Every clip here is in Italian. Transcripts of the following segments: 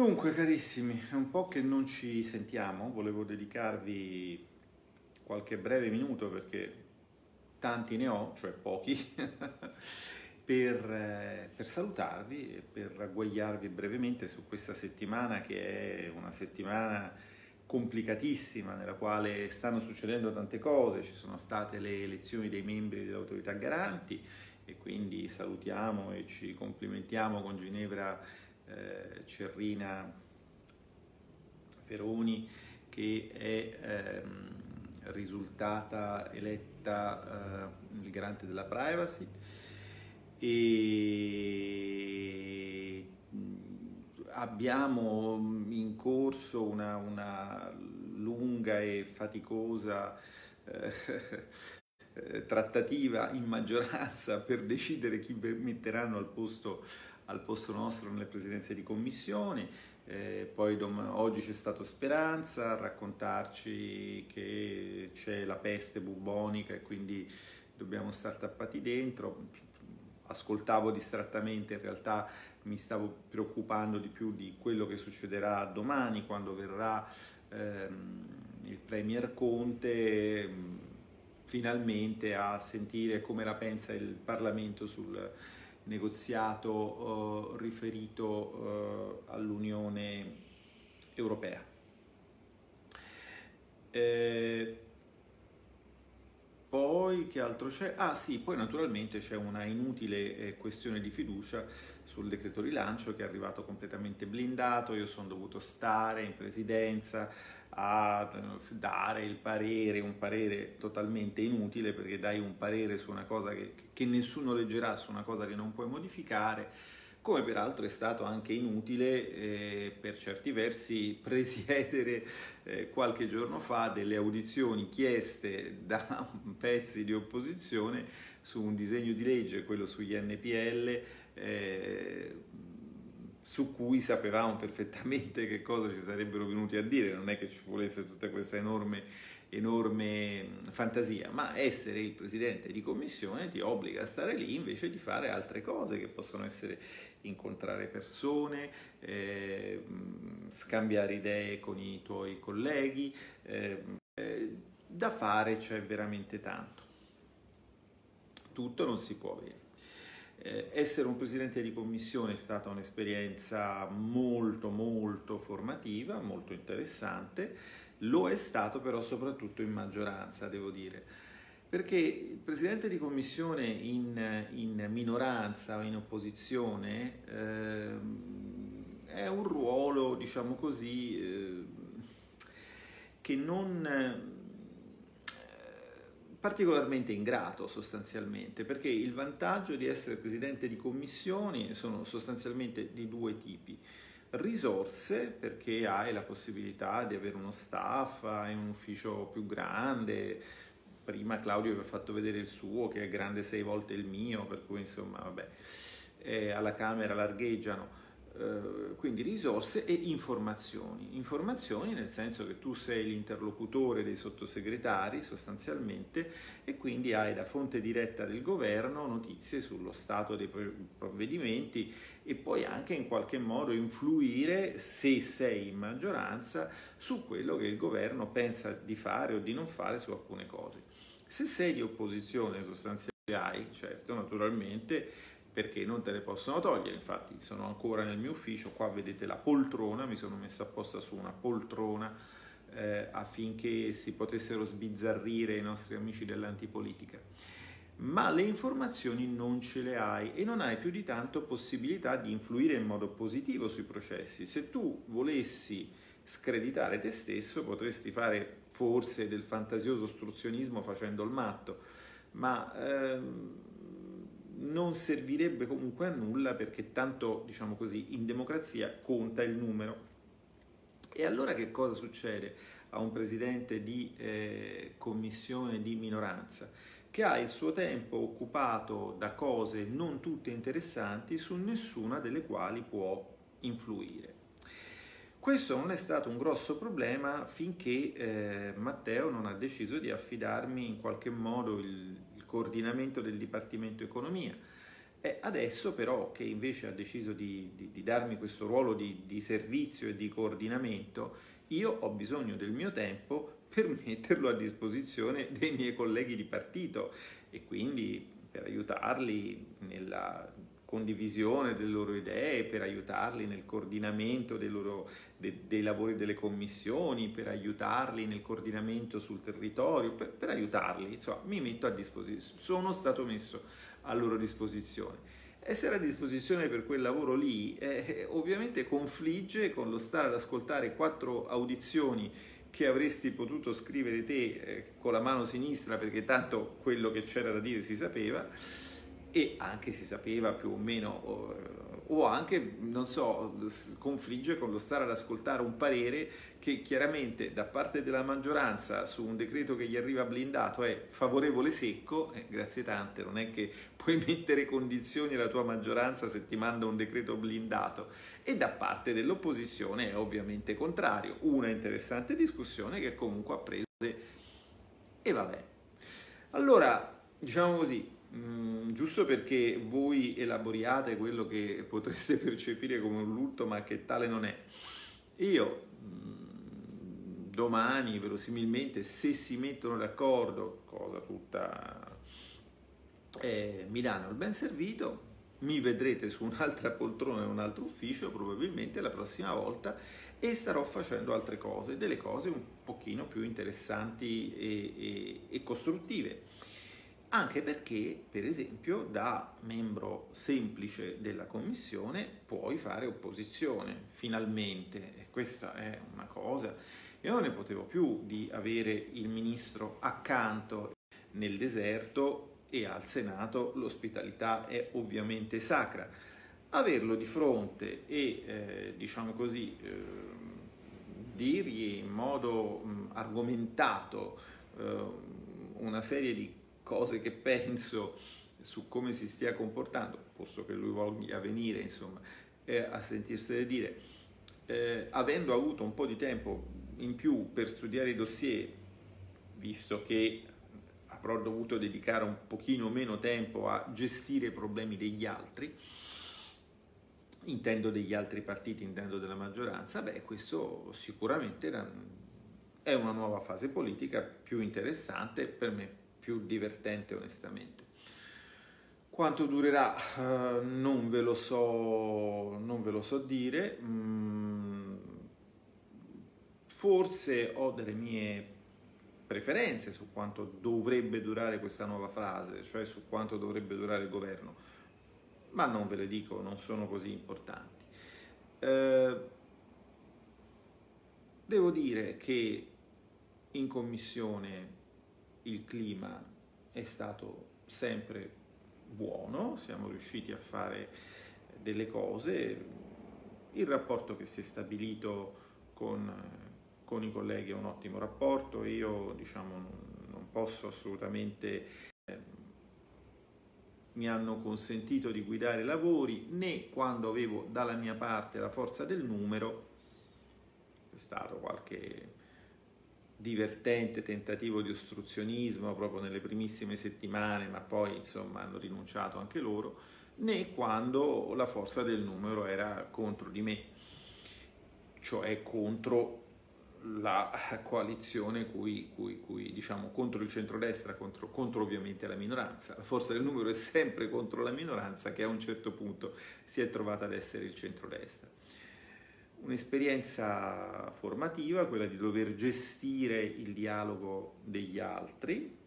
Dunque, carissimi, è un po' che non ci sentiamo, volevo dedicarvi qualche breve minuto perché tanti ne ho, cioè pochi, per, eh, per, salutarvi e per ragguagliarvi brevemente su questa settimana che è una settimana complicatissima nella quale stanno succedendo tante cose, ci sono state le elezioni dei membri delle autorità garanti e quindi salutiamo e ci complimentiamo con Ginevra eh, Cerrina Feroni che è ehm, risultata eletta eh, il garante della privacy. E abbiamo in corso una, una lunga e faticosa eh, trattativa in maggioranza per decidere chi metteranno al posto al posto nostro nelle presidenze di commissione. Eh, poi dom- oggi c'è stato Speranza a raccontarci che c'è la peste bubonica e quindi dobbiamo stare tappati dentro. Ascoltavo distrattamente, in realtà mi stavo preoccupando di più di quello che succederà domani quando verrà ehm, il Premier Conte mm, finalmente a sentire come la pensa il Parlamento sul, negoziato eh, riferito eh, all'Unione Europea. Eh, poi che altro c'è? Ah sì, poi naturalmente c'è una inutile eh, questione di fiducia sul decreto rilancio che è arrivato completamente blindato, io sono dovuto stare in presidenza, a dare il parere, un parere totalmente inutile perché dai un parere su una cosa che, che nessuno leggerà, su una cosa che non puoi modificare, come peraltro è stato anche inutile eh, per certi versi presiedere eh, qualche giorno fa delle audizioni chieste da pezzi di opposizione su un disegno di legge, quello sugli NPL, eh, su cui sapevamo perfettamente che cosa ci sarebbero venuti a dire, non è che ci volesse tutta questa enorme, enorme fantasia, ma essere il presidente di commissione ti obbliga a stare lì invece di fare altre cose che possono essere incontrare persone, eh, scambiare idee con i tuoi colleghi, eh, eh, da fare c'è veramente tanto. Tutto non si può avere. Eh, essere un presidente di commissione è stata un'esperienza molto molto formativa, molto interessante, lo è stato però soprattutto in maggioranza, devo dire, perché il presidente di commissione in, in minoranza o in opposizione eh, è un ruolo, diciamo così, eh, che non particolarmente ingrato sostanzialmente, perché il vantaggio di essere presidente di commissioni sono sostanzialmente di due tipi. Risorse, perché hai la possibilità di avere uno staff, hai un ufficio più grande, prima Claudio vi ha fatto vedere il suo che è grande sei volte il mio, per cui insomma vabbè, eh, alla Camera largheggiano quindi risorse e informazioni. Informazioni nel senso che tu sei l'interlocutore dei sottosegretari sostanzialmente e quindi hai da fonte diretta del governo notizie sullo stato dei provvedimenti e puoi anche in qualche modo influire, se sei in maggioranza, su quello che il governo pensa di fare o di non fare su alcune cose. Se sei di opposizione sostanzialmente hai, certo, naturalmente, perché non te le possono togliere, infatti sono ancora nel mio ufficio, qua vedete la poltrona, mi sono messa apposta su una poltrona eh, affinché si potessero sbizzarrire i nostri amici dell'antipolitica. Ma le informazioni non ce le hai e non hai più di tanto possibilità di influire in modo positivo sui processi. Se tu volessi screditare te stesso potresti fare forse del fantasioso ostruzionismo facendo il matto, ma ehm, non servirebbe comunque a nulla perché tanto, diciamo così, in democrazia conta il numero. E allora che cosa succede a un presidente di eh, commissione di minoranza? Che ha il suo tempo occupato da cose non tutte interessanti su nessuna delle quali può influire. Questo non è stato un grosso problema finché eh, Matteo non ha deciso di affidarmi in qualche modo il, coordinamento del Dipartimento Economia, E adesso però che invece ha deciso di, di, di darmi questo ruolo di, di servizio e di coordinamento, io ho bisogno del mio tempo per metterlo a disposizione dei miei colleghi di partito e quindi per aiutarli nella condivisione delle loro idee, per aiutarli nel coordinamento dei, loro, de, dei lavori delle commissioni, per aiutarli nel coordinamento sul territorio, per, per aiutarli, insomma, mi metto a disposizione, sono stato messo a loro disposizione. Essere a disposizione per quel lavoro lì eh, ovviamente confligge con lo stare ad ascoltare quattro audizioni che avresti potuto scrivere te eh, con la mano sinistra perché tanto quello che c'era da dire si sapeva e anche si sapeva più o meno o, anche, non so, confligge con lo stare ad ascoltare un parere che chiaramente da parte della maggioranza su un decreto che gli arriva blindato è favorevole secco, eh, grazie tante, non è che puoi mettere condizioni alla tua maggioranza se ti manda un decreto blindato, e da parte dell'opposizione è ovviamente contrario. Una interessante discussione che comunque ha preso e vabbè. Allora, diciamo così, mm, giusto perché voi elaboriate quello che potreste percepire come un lutto ma che tale non è, io mm, domani verosimilmente se si mettono d'accordo, cosa tutta eh, mi danno il ben servito, mi vedrete su un'altra poltrona in un altro ufficio probabilmente la prossima volta e starò facendo altre cose, delle cose un pochino più interessanti e, e, e costruttive. Anche perché, per esempio, da membro semplice della commissione puoi fare opposizione, finalmente, e questa è una cosa io non ne potevo più di avere il ministro accanto nel deserto e al Senato l'ospitalità è ovviamente sacra. Averlo di fronte e, eh, diciamo così, eh, dirgli in modo mh, argomentato eh, una serie di cose che penso su come si stia comportando, posto che lui voglia venire, insomma, a sentirsene dire, eh, avendo avuto un po' di tempo in più per studiare i dossier, visto che avrò dovuto dedicare un pochino meno tempo a gestire i problemi degli altri, intendo degli altri partiti, intendo della maggioranza, beh, questo sicuramente è una nuova fase politica più interessante, per me più divertente onestamente. Quanto durerà uh, non, ve lo so, non ve lo so dire. Mm, Forse ho delle mie preferenze su quanto dovrebbe durare questa nuova fase, cioè su quanto dovrebbe durare il governo, ma non ve le dico, non sono così importanti. Eh, devo dire che in commissione il clima è stato sempre buono, siamo riusciti a fare delle cose, il rapporto che si è stabilito con con i colleghi ho un ottimo rapporto, io diciamo, non posso assolutamente, eh, mi hanno consentito di guidare i lavori né quando avevo dalla mia parte la forza del numero, è stato qualche divertente tentativo di ostruzionismo proprio nelle primissime settimane, ma poi insomma hanno rinunciato anche loro, né quando la forza del numero era contro di me, cioè contro la coalizione cui, cui, cui, diciamo, contro il centrodestra, contro, contro ovviamente la minoranza. La forza del numero è sempre contro la minoranza che a un certo punto si è trovata ad essere il centrodestra. Un'esperienza formativa, quella di dover gestire il dialogo degli altri,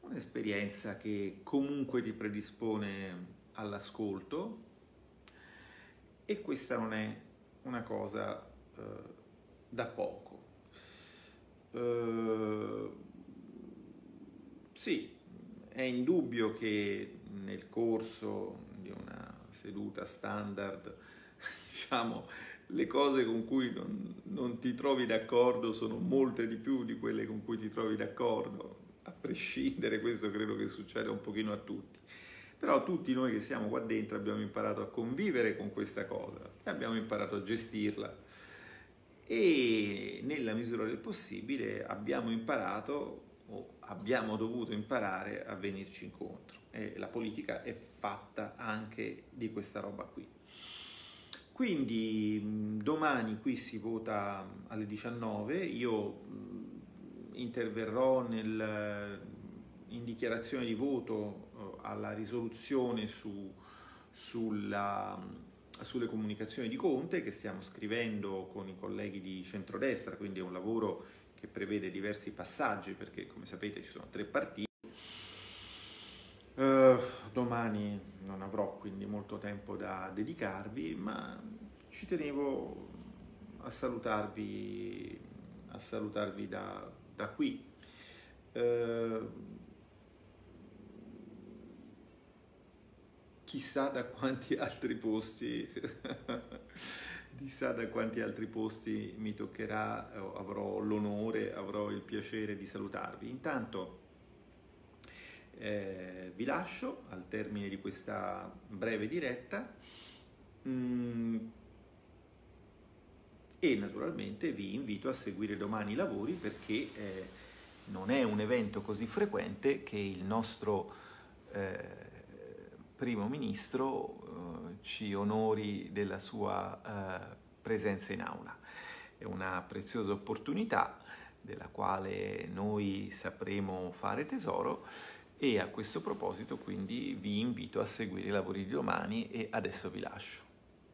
un'esperienza che comunque ti predispone all'ascolto e questa non è una cosa eh, da poco. Uh, sì, è indubbio che nel corso di una seduta standard, diciamo, le cose con cui non, non, ti trovi d'accordo sono molte di più di quelle con cui ti trovi d'accordo, a prescindere, questo credo che succeda un pochino a tutti. Però tutti noi che siamo qua dentro abbiamo imparato a convivere con questa cosa abbiamo imparato a gestirla e nella misura del possibile abbiamo imparato o abbiamo dovuto imparare a venirci incontro e la politica è fatta anche di questa roba qui. Quindi domani qui si vota alle 19, io interverrò nel, in dichiarazione di voto alla risoluzione su, sulla, sulle comunicazioni di Conte che stiamo scrivendo con i colleghi di centrodestra, quindi è un lavoro che prevede diversi passaggi perché come sapete ci sono tre partiti domani non avrò quindi molto tempo da dedicarvi, ma ci tenevo a salutarvi, a salutarvi da, da qui. Uh, chissà da quanti altri posti, chissà da quanti altri posti mi toccherà, avrò l'onore, avrò il piacere di salutarvi. Intanto eh, vi lascio al termine di questa breve diretta mm, e naturalmente vi invito a seguire domani i lavori perché eh, non è un evento così frequente che il nostro eh, primo ministro eh, ci onori della sua eh, presenza in aula. È una preziosa opportunità della quale noi sapremo fare tesoro e a questo proposito quindi vi invito a seguire i lavori di domani e adesso vi lascio.